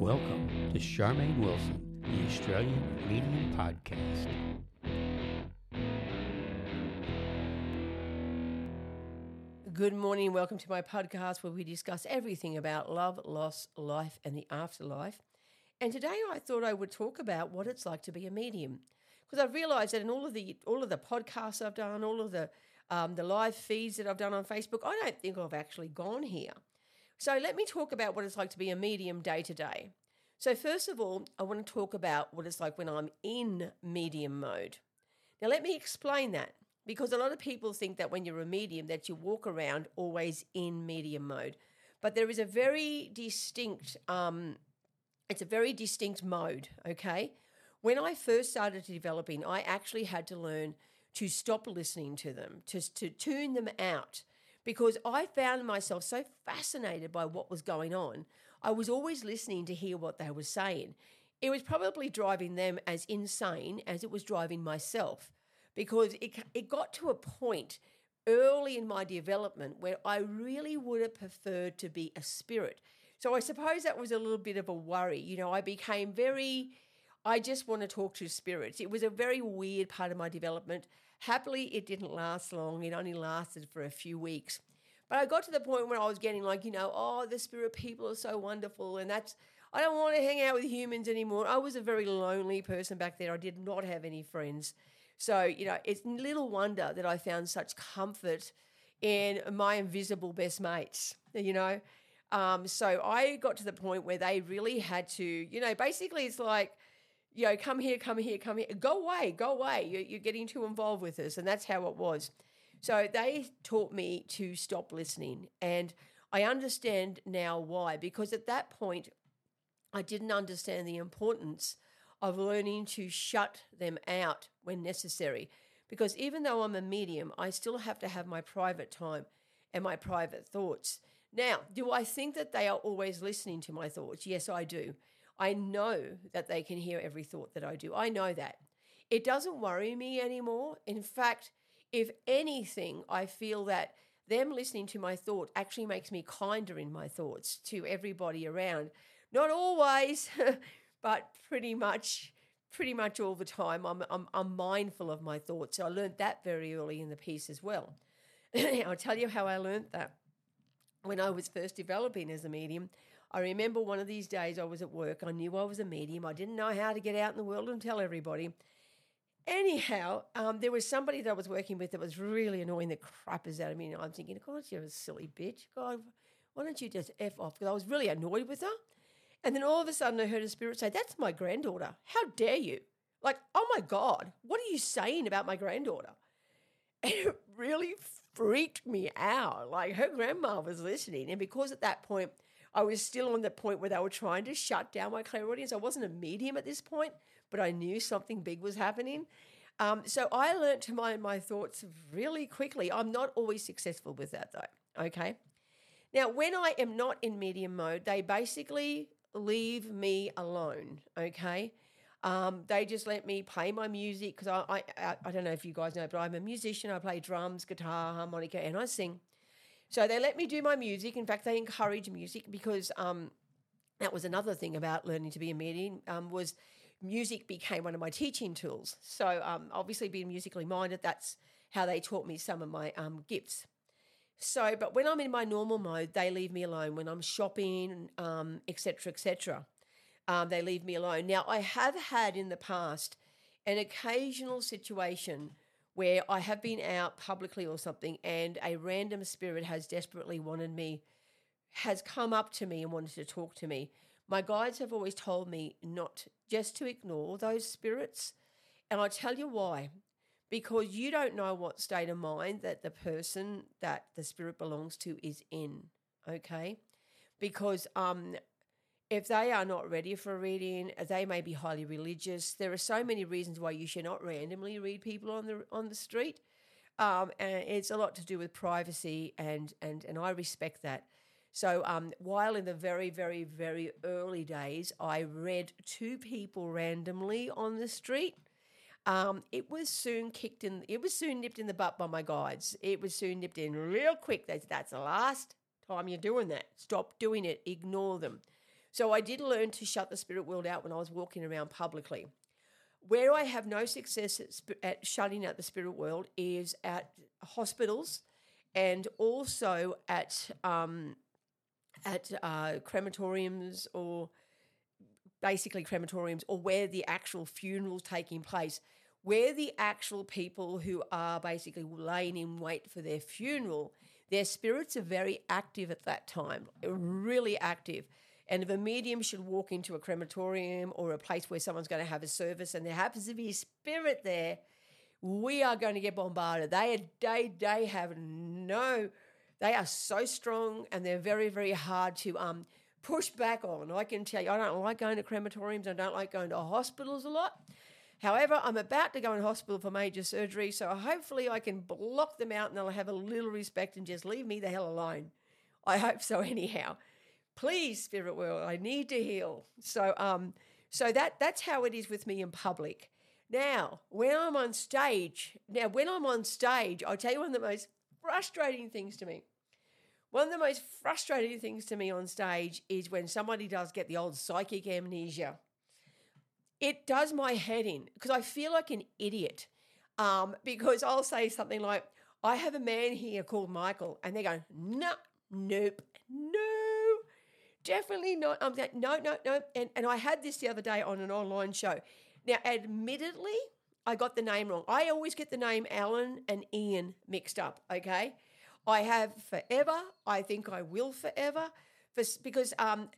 Welcome to Charmaine Wilson, the Australian Medium Podcast. Good morning. Welcome to my podcast where we discuss everything about love, loss, life, and the afterlife. And today I thought I would talk about what it's like to be a medium, because I've realised that in all of the all of the podcasts I've done, all of the um, the live feeds that I've done on Facebook, I don't think I've actually gone here. So let me talk about what it's like to be a medium day to day. So first of all, I want to talk about what it's like when I'm in medium mode. Now let me explain that because a lot of people think that when you're a medium that you walk around always in medium mode, but there is a very distinct um, it's a very distinct mode. Okay, when I first started developing, I actually had to learn to stop listening to them, to, to tune them out, because I found myself so fascinated by what was going on. I was always listening to hear what they were saying. It was probably driving them as insane as it was driving myself, because it, it got to a point early in my development where I really would have preferred to be a spirit. So I suppose that was a little bit of a worry. You know, I became very I just want to talk to spirits. It was a very weird part of my development. Happily, it didn't last long. It only lasted for a few weeks. But I got to the point where I was getting like, you know, oh, the spirit people are so wonderful. And that's, I don't want to hang out with humans anymore. I was a very lonely person back there. I did not have any friends. So, you know, it's little wonder that I found such comfort in my invisible best mates, you know. Um, so I got to the point where they really had to, you know, basically it's like, you know, come here, come here, come here, go away, go away. You're, you're getting too involved with us. And that's how it was. So they taught me to stop listening. And I understand now why, because at that point, I didn't understand the importance of learning to shut them out when necessary. Because even though I'm a medium, I still have to have my private time and my private thoughts. Now, do I think that they are always listening to my thoughts? Yes, I do. I know that they can hear every thought that I do. I know that. It doesn't worry me anymore. In fact, if anything, I feel that them listening to my thought actually makes me kinder in my thoughts to everybody around. Not always, but pretty much pretty much all the time I'm, I'm, I'm mindful of my thoughts. I learned that very early in the piece as well. I'll tell you how I learned that. When I was first developing as a medium, I remember one of these days I was at work. I knew I was a medium. I didn't know how to get out in the world and tell everybody. Anyhow, um, there was somebody that I was working with that was really annoying the crappers out of me. And I'm thinking, God, you're a silly bitch. God, why don't you just F off? Because I was really annoyed with her. And then all of a sudden I heard a spirit say, That's my granddaughter. How dare you? Like, oh my God, what are you saying about my granddaughter? And it really freaked me out. Like her grandma was listening. And because at that point I was still on the point where they were trying to shut down my clairaudience. I wasn't a medium at this point, but I knew something big was happening. Um, so I learned to mind my thoughts really quickly. I'm not always successful with that though. Okay. Now, when I am not in medium mode, they basically leave me alone. Okay. Um, they just let me play my music because I, I I don't know if you guys know, but I'm a musician. I play drums, guitar, harmonica, and I sing. So they let me do my music. In fact, they encourage music because um, that was another thing about learning to be a medium um, was music became one of my teaching tools. So um, obviously being musically minded, that's how they taught me some of my um, gifts. So, but when I'm in my normal mode, they leave me alone. When I'm shopping, etc., um, etc., um, they leave me alone. Now, I have had in the past an occasional situation where I have been out publicly or something and a random spirit has desperately wanted me, has come up to me and wanted to talk to me. My guides have always told me not just to ignore those spirits. And I tell you why. Because you don't know what state of mind that the person that the spirit belongs to is in. Okay. Because um, if they are not ready for reading, they may be highly religious. There are so many reasons why you should not randomly read people on the on the street, um, and it's a lot to do with privacy, and and and I respect that. So um, while in the very very very early days, I read two people randomly on the street. Um, it was soon kicked in. It was soon nipped in the butt by my guides. It was soon nipped in real quick. That's that's the last. time you're doing that. Stop doing it. Ignore them. So I did learn to shut the spirit world out when I was walking around publicly. Where I have no success at, at shutting out the spirit world is at hospitals and also at um, at uh, crematoriums or basically crematoriums or where the actual funeral's taking place, where the actual people who are basically laying in wait for their funeral, their spirits are very active at that time, really active. And if a medium should walk into a crematorium or a place where someone's going to have a service and there happens to be a spirit there, we are going to get bombarded. They, they, they have no, they are so strong and they're very, very hard to um, push back on. I can tell you, I don't like going to crematoriums. I don't like going to hospitals a lot. However, I'm about to go in hospital for major surgery, so hopefully I can block them out and they'll have a little respect and just leave me the hell alone. I hope so, anyhow. Please, spirit world, I need to heal. So, um, so that that's how it is with me in public. Now, when I'm on stage, now when I'm on stage, I'll tell you one of the most frustrating things to me. One of the most frustrating things to me on stage is when somebody does get the old psychic amnesia. It does my head in because I feel like an idiot. Um, because I'll say something like, I have a man here called Michael, and they're going, no, nope, no, definitely not. I'm like, no, no, no. And, and I had this the other day on an online show. Now, admittedly, I got the name wrong. I always get the name Alan and Ian mixed up, okay? I have forever. I think I will forever. For, because um,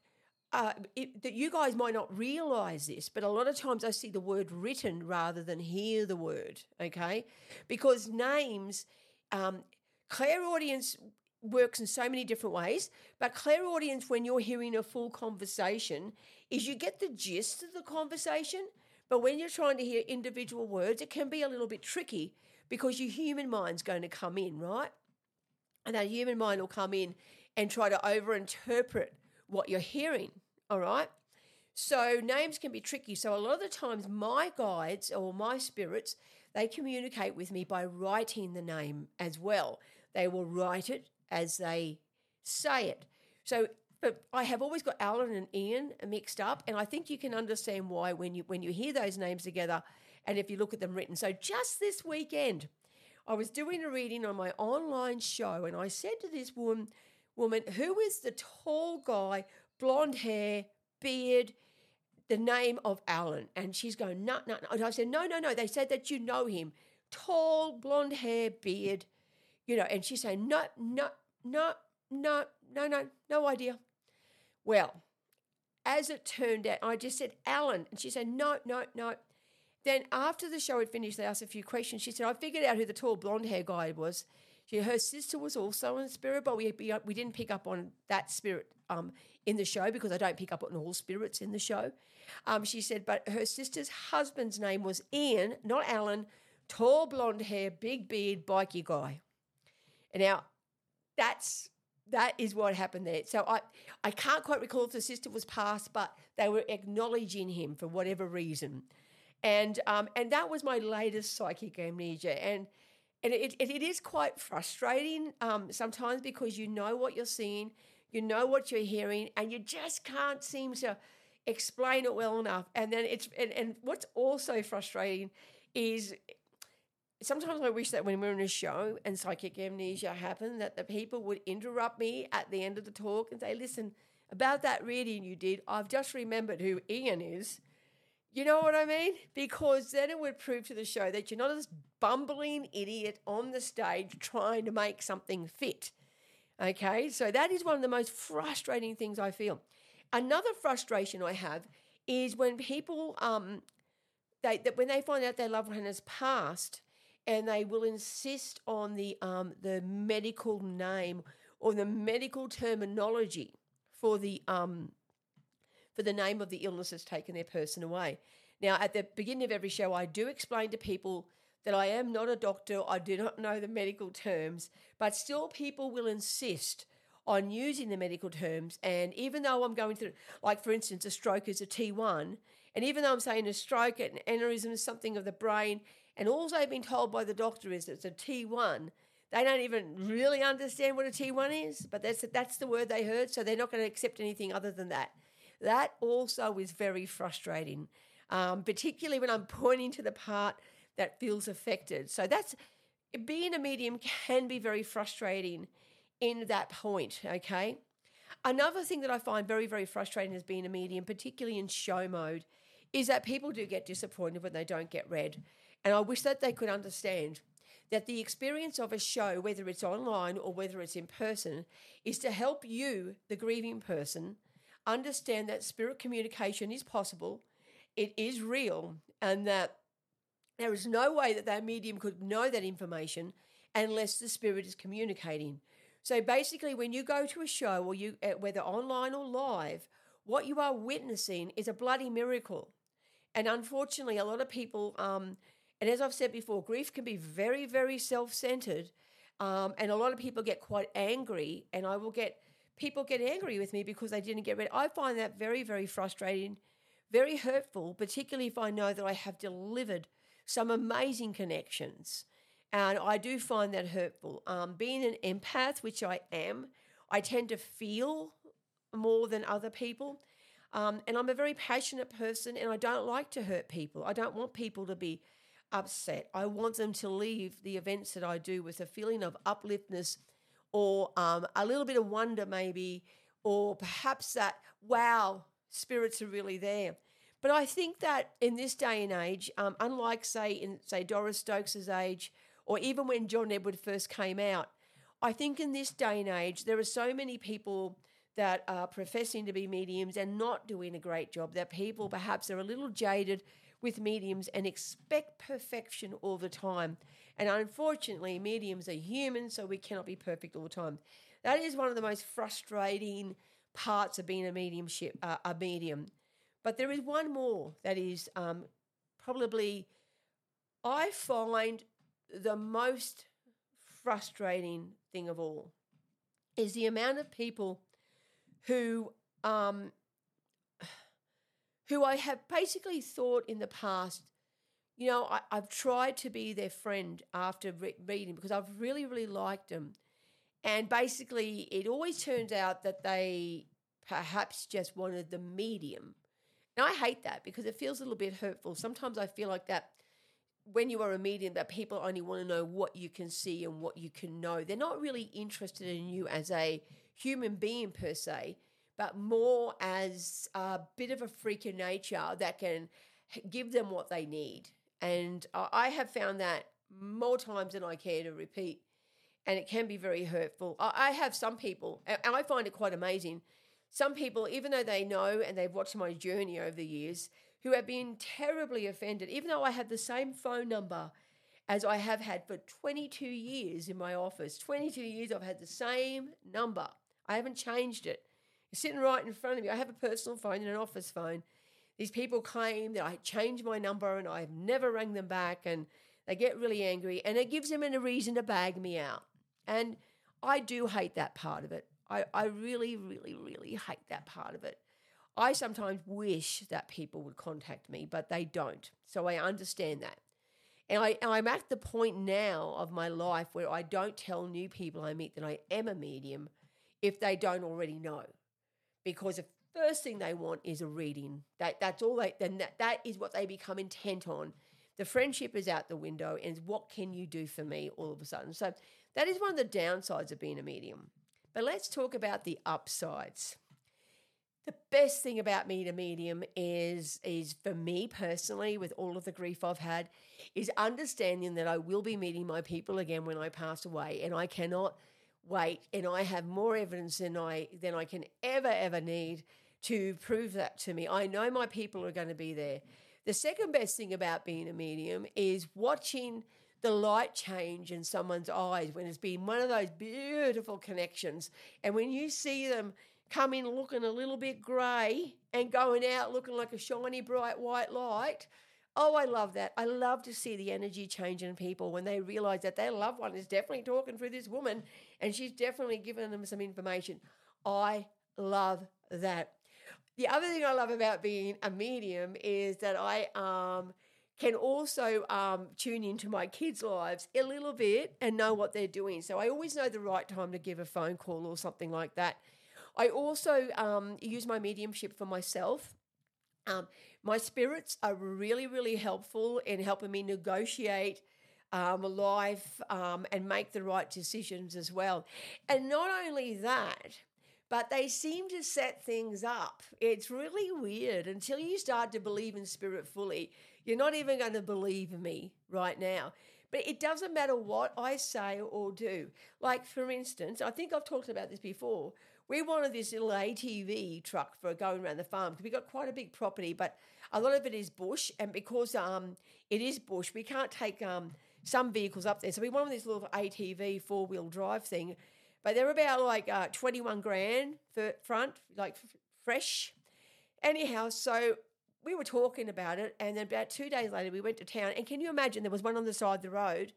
uh, it, that you guys might not realize this, but a lot of times I see the word written rather than hear the word, okay? Because names, um, clairaudience works in so many different ways, but clairaudience, when you're hearing a full conversation, is you get the gist of the conversation, but when you're trying to hear individual words, it can be a little bit tricky because your human mind's going to come in, right? And that human mind will come in and try to overinterpret what you're hearing, all right? So names can be tricky. So a lot of the times my guides or my spirits, they communicate with me by writing the name as well. They will write it as they say it. So but I have always got Alan and Ian mixed up, and I think you can understand why when you when you hear those names together, and if you look at them written. So just this weekend, I was doing a reading on my online show, and I said to this woman, woman, who is the tall guy, blonde hair, beard, the name of Alan? And she's going, no, no, no. And I said, no, no, no. They said that you know him, tall, blonde hair, beard, you know. And she's saying, no, no, no, no, no, no, no idea. Well, as it turned out, I just said, Alan. And she said, no, no, no. Then after the show had finished, they asked a few questions. She said, I figured out who the tall blonde hair guy was. She, her sister was also in spirit, but we, we didn't pick up on that spirit um, in the show because I don't pick up on all spirits in the show. Um, she said, but her sister's husband's name was Ian, not Alan, tall blonde hair, big beard, bikey guy. Now that's that is what happened there. So I, I can't quite recall if the sister was passed, but they were acknowledging him for whatever reason. And, um, and that was my latest psychic amnesia. And, and it, it, it is quite frustrating um, sometimes because you know what you're seeing, you know what you're hearing, and you just can't seem to explain it well enough. And then it's, and, and what's also frustrating is sometimes I wish that when we're in a show and psychic amnesia happened, that the people would interrupt me at the end of the talk and say, listen, about that reading you did, I've just remembered who Ian is. You know what I mean? Because then it would prove to the show that you're not this bumbling idiot on the stage trying to make something fit. Okay, so that is one of the most frustrating things I feel. Another frustration I have is when people, um, they that when they find out their loved one has passed, and they will insist on the um, the medical name or the medical terminology for the um, for the name of the illness that's taken their person away. Now, at the beginning of every show, I do explain to people that I am not a doctor. I do not know the medical terms, but still, people will insist on using the medical terms. And even though I'm going through, like for instance, a stroke is a T1, and even though I'm saying a stroke, an aneurysm is something of the brain, and all they've been told by the doctor is it's a T1, They don't even really understand what a T1 is, but that's that's the word they heard, so they're not going to accept anything other than that. That also is very frustrating, um, particularly when I'm pointing to the part that feels affected. So that's being a medium can be very frustrating in that point. Okay. Another thing that I find very, very frustrating as being a medium, particularly in show mode, is that people do get disappointed when they don't get read. And I wish that they could understand that the experience of a show, whether it's online or whether it's in person, is to help you, the grieving person, understand that spirit communication is possible, it is real, and that there is no way that that medium could know that information unless the spirit is communicating. So basically, when you go to a show or you, eh, whether online or live, what you are witnessing is a bloody miracle. And unfortunately, a lot of people, um, and as I've said before, grief can be very, very self centered. Um, and a lot of people get quite angry, and I will get people get angry with me because they didn't get ready. I find that very, very frustrating, very hurtful, particularly if I know that I have delivered some amazing connections. And I do find that hurtful. Um, being an empath, which I am, I tend to feel more than other people. Um, and I'm a very passionate person and I don't like to hurt people. I don't want people to be upset. I want them to leave the events that I do with a feeling of upliftness or um, a little bit of wonder, maybe, or perhaps that, wow, spirits are really there. But I think that in this day and age, um, unlike, say, in, say, Doris Stokes's age, or even when John Edward first came out. I think in this day and age, there are so many people that are professing to be mediums and not doing a great job, that people perhaps are a little jaded with mediums and expect perfection all the time. And unfortunately, mediums are human, so we cannot be perfect all the time. That is one of the most frustrating parts of being a mediumship, uh, a medium. But there is one more that is um, probably, I find the most frustrating thing of all is the amount of people who um, who I have basically thought in the past, you know, I, have tried to be their friend after re- reading because I've really, really liked them. And basically, it always turns out that they perhaps just wanted the medium. And I hate that because it feels a little bit hurtful. Sometimes I feel like that when you are a medium that people only want to know what you can see and what you can know. They're not really interested in you as a human being per se, but more as a bit of a freak in nature that can give them what they need. And I have found that more times than I care to repeat. And it can be very hurtful. I have some people, and I find it quite amazing. Some people, even though they know and they've watched my journey over the years, who have been terribly offended, even though I have the same phone number as I have had for 22 years in my office. 22 years I've had the same number. I haven't changed it. Sitting right in front of me. I have a personal phone and an office phone. These people claim that I changed my number and I've never rang them back and they get really angry and it gives them a reason to bag me out. And I do hate that part of it. I, I really, really, really hate that part of it. I sometimes wish that people would contact me, but they don't. So I understand that. And, I, I'm at the point now of my life where I don't tell new people I meet that I am a medium if they don't already know. Because the first thing they want is a reading. That, that's all they, then that, that is what they become intent on. The friendship is out the window, and what can you do for me all of a sudden? So that is one of the downsides of being a medium. But let's talk about the upsides the best thing about meet a medium is is for me personally with all of the grief I've had is understanding that I will be meeting my people again when I pass away and I cannot wait and I have more evidence than I than I can ever ever need to prove that to me. I know my people are going to be there. The second best thing about being a medium is watching the light change in someone's eyes when it's been one of those beautiful connections and when you see them come in looking a little bit grey and going out looking like a shiny, bright white light. Oh, I love that. I love to see the energy change in people when they realize that their loved one is definitely talking through this woman and she's definitely giving them some information. I love that. The other thing I love about being a medium is that I um, can also um, tune into my kids' lives a little bit and know what they're doing. So I always know the right time to give a phone call or something like that. I also um, use my mediumship for myself. Um, my spirits are really, really helpful in helping me negotiate um, life um, and make the right decisions as well. And not only that, but they seem to set things up. It's really weird until you start to believe in spirit fully. You're not even going to believe me right now. But it doesn't matter what I say or do. Like, for instance, I think I've talked about this before. We wanted this little ATV truck for going around the farm because we've got quite a big property, but a lot of it is bush. And because um, it is bush, we can't take um, some vehicles up there. So we wanted this little ATV four wheel drive thing, but they're about like uh, 21 grand for front, like f- fresh. Anyhow, so we were talking about it, and then about two days later, we went to town. And can you imagine there was one on the side of the road,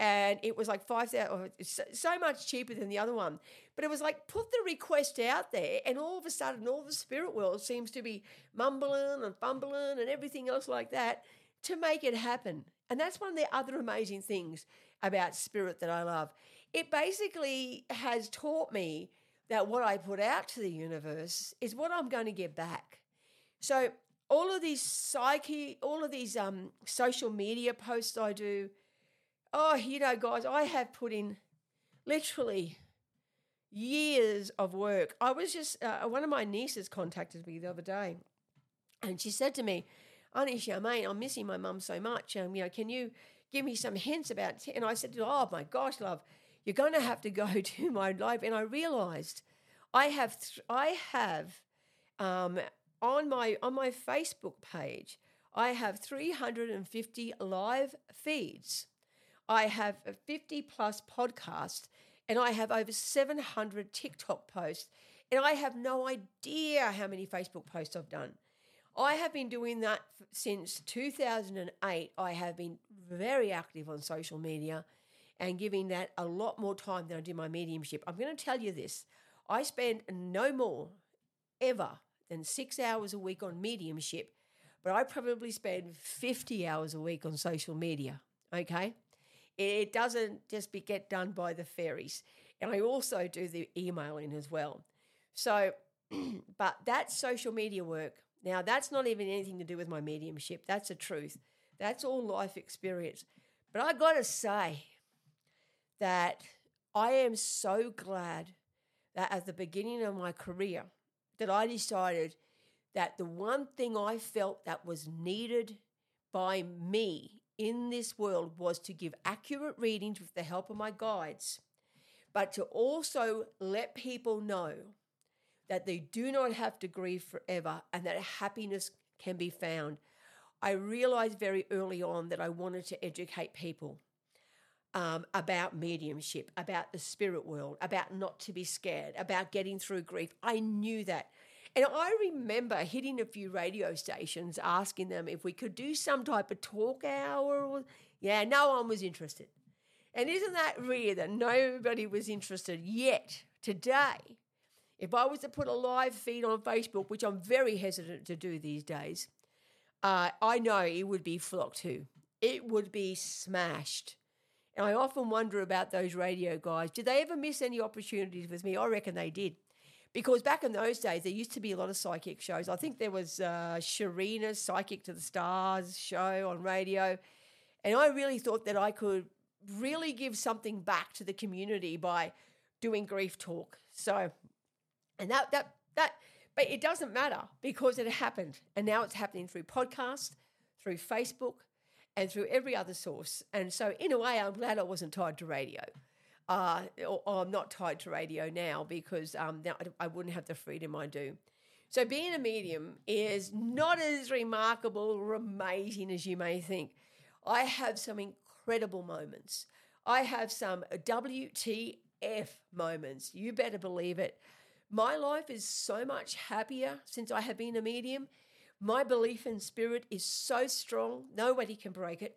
and it was like five thousand, so, so much cheaper than the other one. But it was like put the request out there, and all of a sudden, all the spirit world seems to be mumbling and fumbling and everything else like that to make it happen. And that's one of the other amazing things about spirit that I love. It basically has taught me that what I put out to the universe is what I'm going to get back. So all of these psyche, all of these um, social media posts I do, oh, you know, guys, I have put in literally years of work. I was just, uh, one of my nieces contacted me the other day and she said to me, Auntie Charmaine, I'm missing my mum so much. Um, you know, can you give me some hints about it? And I said, Oh my gosh, love, you're going to have to go to my life. And I realized I have, th- I have, um, on my on my Facebook page, I have 350 live feeds. I have 50 plus podcasts, and I have over 700 TikTok posts, and I have no idea how many Facebook posts I've done. I have been doing that since 2008. I have been very active on social media and giving that a lot more time than I do my mediumship. I'm going to tell you this I spend no more ever than six hours a week on mediumship, but I probably spend 50 hours a week on social media. Okay. It doesn't just be get done by the fairies. And I also do the emailing as well. So, but that social media work now, that's not even anything to do with my mediumship. That's a truth. That's all life experience. But I got to say that I am so glad that at the beginning of my career that I decided that the one thing I felt that was needed by me in this world was to give accurate readings with the help of my guides, but to also let people know that they do not have to grieve forever and that happiness can be found. I realized very early on that I wanted to educate people um, about mediumship, about the spirit world, about not to be scared, about getting through grief. I knew that. And I remember hitting a few radio stations asking them if we could do some type of talk hour. Yeah, no one was interested. And isn't that weird that nobody was interested yet today? If I was to put a live feed on Facebook, which I'm very hesitant to do these days, uh, I know it would be flocked to. It would be smashed. And I often wonder about those radio guys. Did they ever miss any opportunities with me? I reckon they did. Because back in those days, there used to be a lot of psychic shows. I think there was uh, Sharina's Psychic to the Stars show on radio. And I really thought that I could really give something back to the community by doing grief talk. So and that that that but it doesn't matter because it happened. And now it's happening through podcast, through Facebook, and through every other source. And so in a way I'm glad I wasn't tied to radio. Uh, I'm not tied to radio now because um, now I wouldn't have the freedom I do. So being a medium is not as remarkable or amazing as you may think. I have some incredible moments. I have some WTF moments. You better believe it. My life is so much happier since I have been a medium. My belief in spirit is so strong, nobody can break it.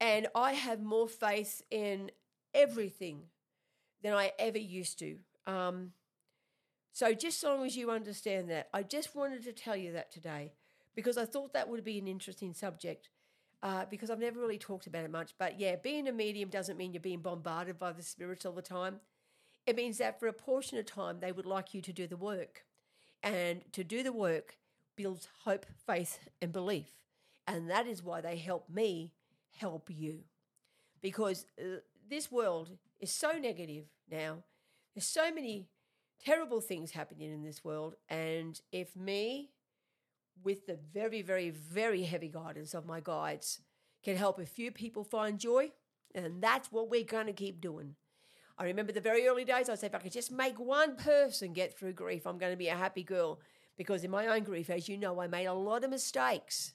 And I have more faith in everything than I ever used to. Um, so, just so long as you understand that, I just wanted to tell you that today because I thought that would be an interesting subject. uh, because I've never really talked about it much. But yeah, being a medium doesn't mean you're being bombarded by the spirits all the time. It means that for a portion of time, they would like you to do the work. And to do the work builds hope, faith, and belief. And that is why they help me help you. Because uh, this world is so negative now. There's so many terrible things happening in this world. And if me, with the very, very, very heavy guidance of my guides, can help a few people find joy, and that's what we're going to keep doing. I remember the very early days, I said, if I could just make one person get through grief, I'm going to be a happy girl. Because in my own grief, as you know, I made a lot of mistakes.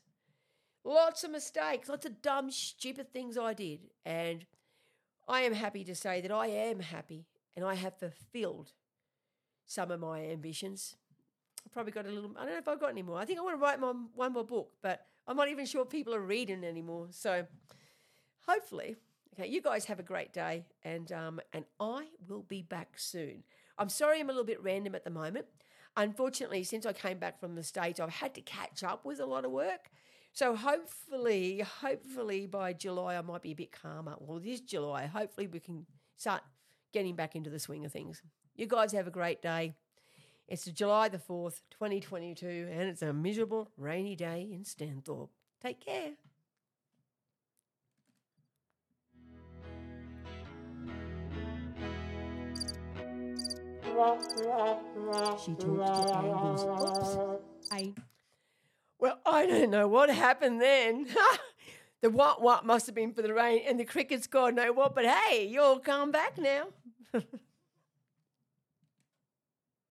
Lots of mistakes, lots of dumb, stupid things I did. And I am happy to say that I am happy and I have fulfilled some of my ambitions. I've probably got a little, I don't know if I've got any more. I think I want to write my, one more book, but I'm not even sure people are reading anymore. So hopefully, okay, you guys have a great day and, um, and I will be back soon. I'm sorry I'm a little bit random at the moment. Unfortunately, since I came back from the States, I've had to catch up with a lot of work. So hopefully, hopefully by July I might be a bit calmer. Well, this July, hopefully we can start getting back into the swing of things. You guys have a great day. It's July the 4th, 2022, and it's a miserable, rainy day in Stanthorpe. Take care. She talked to angels. Oops. I. Well, I don't know what happened then. the what what must have been for the rain, and the crickets, God know what. But hey, you'll come back now.